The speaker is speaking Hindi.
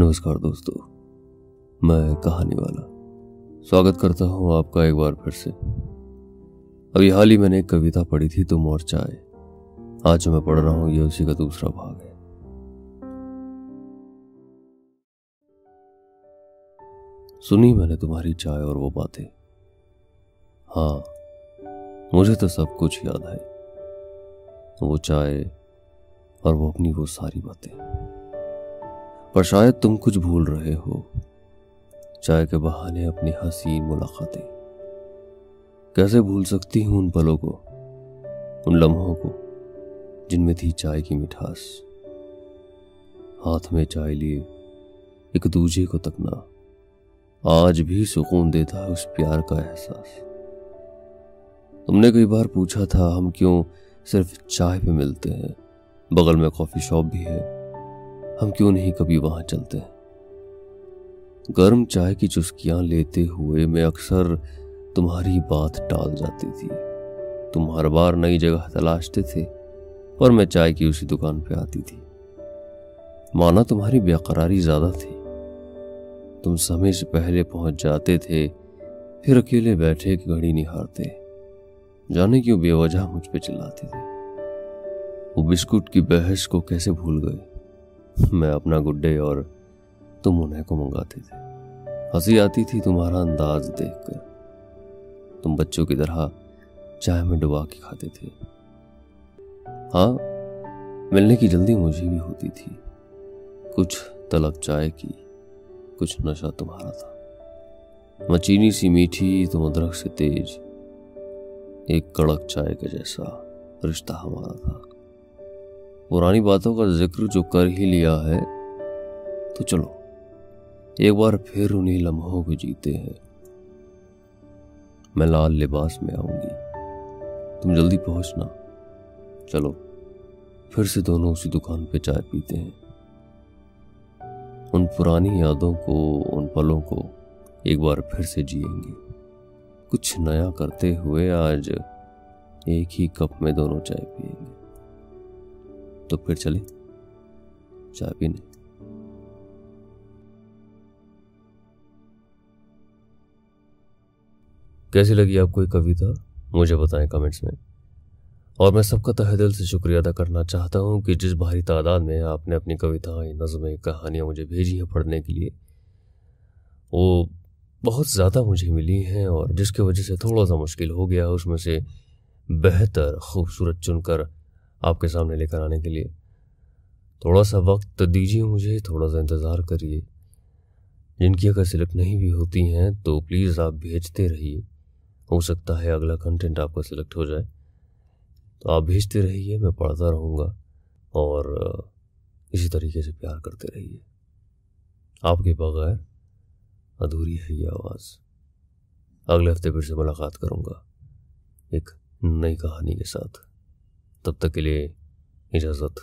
नमस्कार दोस्तों, मैं कहानी वाला। स्वागत करता हूँ आपका एक बार फिर से। अभी हाल ही मैंने एक कविता पढ़ी थी, तुम और चाय। आज मैं पढ़ रहा हूँ, ये उसी का दूसरा भाग है। सुनी मैंने तुम्हारी चाय और वो बातें। हाँ मुझे तो सब कुछ याद है। वो चाय और वो अपनी वो सारी बातें। पर शायद तुम कुछ भूल रहे हो। चाय के बहाने अपनी हसीन मुलाकातें। कैसे भूल सकती हूँ उन पलों को? उन लम्हों को, जिनमें थी चाय की मिठास। हाथ में चाय लिए, एक दूजे को तकना। आज भी सुकून देता है उस प्यार का एहसास। तुमने कई बार पूछा था, हम क्यों सिर्फ़ चाय पे मिलते हैं? बगल में कॉफ़ी शॉप भी है। हम क्यों नहीं कभी वहाँ चलते? गर्म चाय की चुस्कियाँ लेते हुए मैं अक्सर तुम्हारी बात टाल जाती थी। तुम हर बार नई जगह तलाशते थे और मैं चाय की उसी दुकान पे आती थी। माना तुम्हारी बेकरारी ज़्यादा थी। तुम समय से पहले पहुँच जाते थे, फिर अकेले बैठे एक घड़ी निहारते। जाने क्यों बेवजह मुझ पे चिल्लाते थे? वो बिस्कुट की बहस को कैसे भूल गए? मैं अपना गुड्डे और तुम उन्हें को मंगाते थे। हँसी आती थी तुम्हारा अंदाज देखकर। तुम बच्चों की तरह चाय में डुबा के खाते थे। हाँ मिलने की जल्दी मुझे भी होती थी। कुछ तलब चाय की, कुछ नशा तुम्हारा था। मचीनी सी मीठी तुम अदरक से तेज एक कड़क चाय के जैसा रिश्ता हमारा था। पुरानी बातों का ज़िक्र जो कर ही लिया है तो चलो, एक बार फिर उन्हीं लम्हों को जीते हैं। मैं लाल लिबास में आऊँगी। तुम जल्दी पहुँचना। चलो, फिर से दोनों उसी दुकान पे चाय पीते हैं। उन पुरानी यादों को, उन पलों को एक बार फिर से जिएँगे। कुछ नया करते हुए आज एक ही कप में दोनों चाय पिएँगे। तो फिर चले। चाय पीने। कैसी लगी आपको ये कविता? मुझे बताएँ कमेंट्स में। और मैं सबका तहे दिल से शुक्रिया अदा करना चाहता हूँ कि जिस भारी तादाद में आपने अपनी कविताएँ, नज़में, कहानियाँ मुझे भेजी हैं पढ़ने के लिए, वो बहुत ज़्यादा मुझे मिली हैं और जिसकी वजह से थोड़ा सा मुश्किल हो गया उसमें से बेहतर, खूबसूरत चुनकर आपके सामने लेकर आने के लिए। थोड़ा सा वक्त दीजिए मुझे थोड़ा सा इंतज़ार करिए। जिनकी अगर सिलेक्ट नहीं भी होती हैं तो प्लीज़ आप भेजते रहिए। हो सकता है अगला कंटेंट आपका सिलेक्ट हो जाए। तो आप भेजते रहिए, मैं पढ़ता रहूँगा और इसी तरीके से प्यार करते रहिए। आपके बगैर अधूरी है ये आवाज़। अगले हफ़्ते फिर से मुलाकात करूँगा, एक नई कहानी के साथ। तब तक के लिए इजाज़त।